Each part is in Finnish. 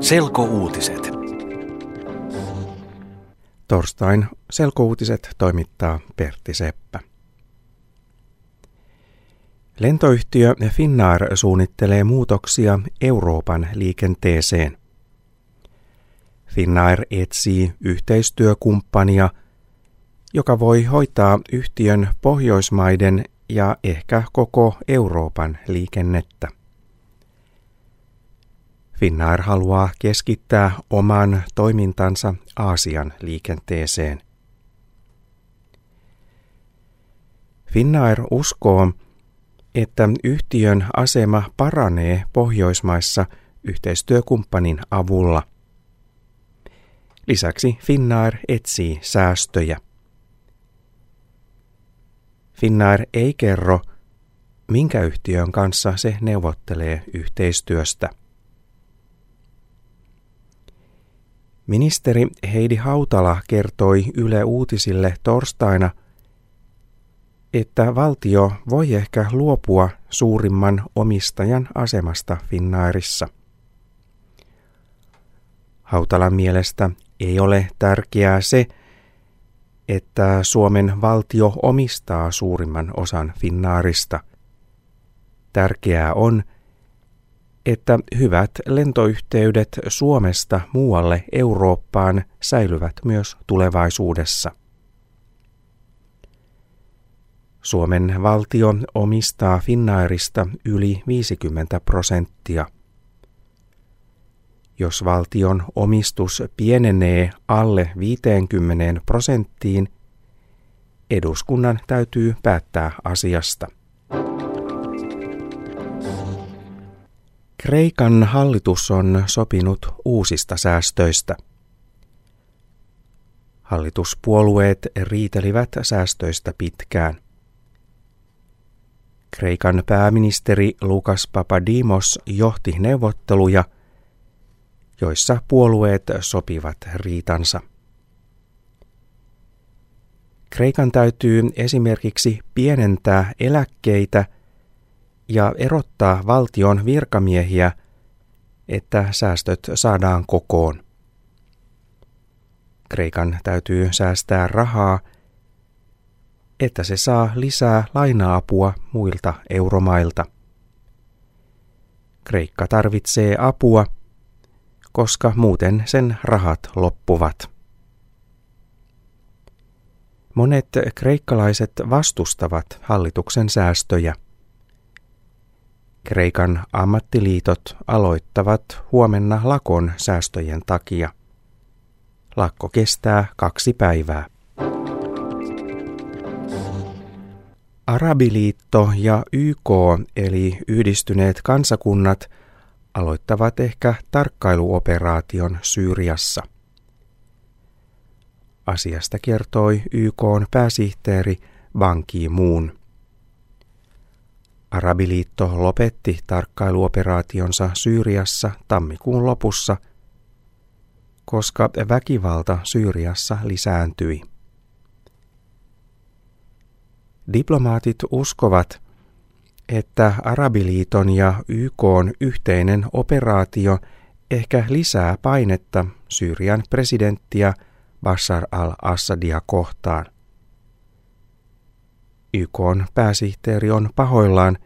Selkouutiset. Torstain selkouutiset toimittaa Pertti Seppä. Lentoyhtiö Finnair suunnittelee muutoksia Euroopan liikenteeseen. Finnair etsii yhteistyökumppania, joka voi hoitaa yhtiön Pohjoismaiden ja ehkä koko Euroopan liikennettä. Finnair haluaa keskittää oman toimintansa Aasian liikenteeseen. Finnair uskoo, että yhtiön asema paranee Pohjoismaissa yhteistyökumppanin avulla. Lisäksi Finnair etsii säästöjä. Finnair ei kerro, minkä yhtiön kanssa se neuvottelee yhteistyöstä. Ministeri Heidi Hautala kertoi Yle Uutisille torstaina, että valtio voi ehkä luopua suurimman omistajan asemasta Finnairissa. Hautalan mielestä ei ole tärkeää se, että Suomen valtio omistaa suurimman osan Finnaarista. Tärkeää on, että hyvät lentoyhteydet Suomesta muualle Eurooppaan säilyvät myös tulevaisuudessa. Suomen valtio omistaa Finnairista yli 50 prosenttia. Jos valtion omistus pienenee alle 50 prosenttiin, eduskunnan täytyy päättää asiasta. Kreikan hallitus on sopinut uusista säästöistä. Hallituspuolueet riitelivät säästöistä pitkään. Kreikan pääministeri Lukas Papadimos johti neuvotteluja, joissa puolueet sopivat riitansa. Kreikan täytyy esimerkiksi pienentää eläkkeitä – ja erottaa valtion virkamiehiä, että säästöt saadaan kokoon. Kreikan täytyy säästää rahaa, että se saa lisää lainaapua muilta euromailta. Kreikka tarvitsee apua, koska muuten sen rahat loppuvat. Monet kreikkalaiset vastustavat hallituksen säästöjä. Kreikan ammattiliitot aloittavat huomenna lakon säästöjen takia. Lakko kestää kaksi päivää. Arabiliitto ja YK eli yhdistyneet kansakunnat aloittavat ehkä tarkkailuoperaation Syyriassa. Asiasta kertoi YK pääsihteeri Ban Ki-moon. Arabiliitto lopetti tarkkailuoperaationsa Syyriassa tammikuun lopussa, koska väkivalta Syyriassa lisääntyi. Diplomaatit uskovat, että Arabiliiton ja YK yhteinen operaatio ehkä lisää painetta Syyrian presidenttiä Bashar al-Assadia kohtaan – YK pääsihteeri on pahoillaan,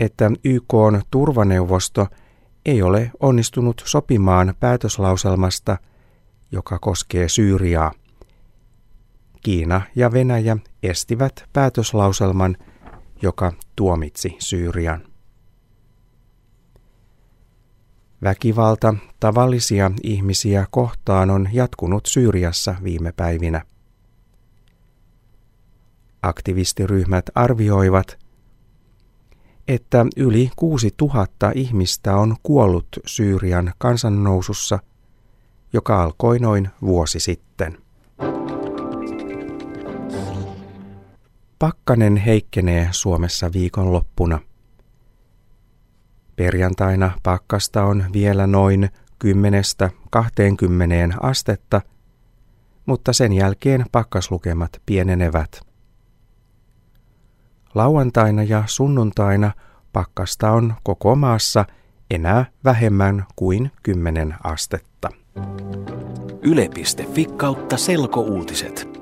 että YK turvaneuvosto ei ole onnistunut sopimaan päätöslauselmasta, joka koskee Syyriaa. Kiina ja Venäjä estivät päätöslauselman, joka tuomitsi Syyrian. Väkivalta tavallisia ihmisiä kohtaan on jatkunut Syyriassa viime päivinä. Aktivistiryhmät arvioivat, että yli 6000 ihmistä on kuollut Syyrian kansannousussa, joka alkoi noin vuosi sitten. Pakkanen heikkenee Suomessa viikonloppuna. Perjantaina pakkasta on vielä noin 10-20 astetta, mutta sen jälkeen pakkaslukemat pienenevät. Lauantaina ja sunnuntaina pakkasta on koko maassa enää vähemmän kuin 10 astetta. Yle.fi kautta selkouutiset.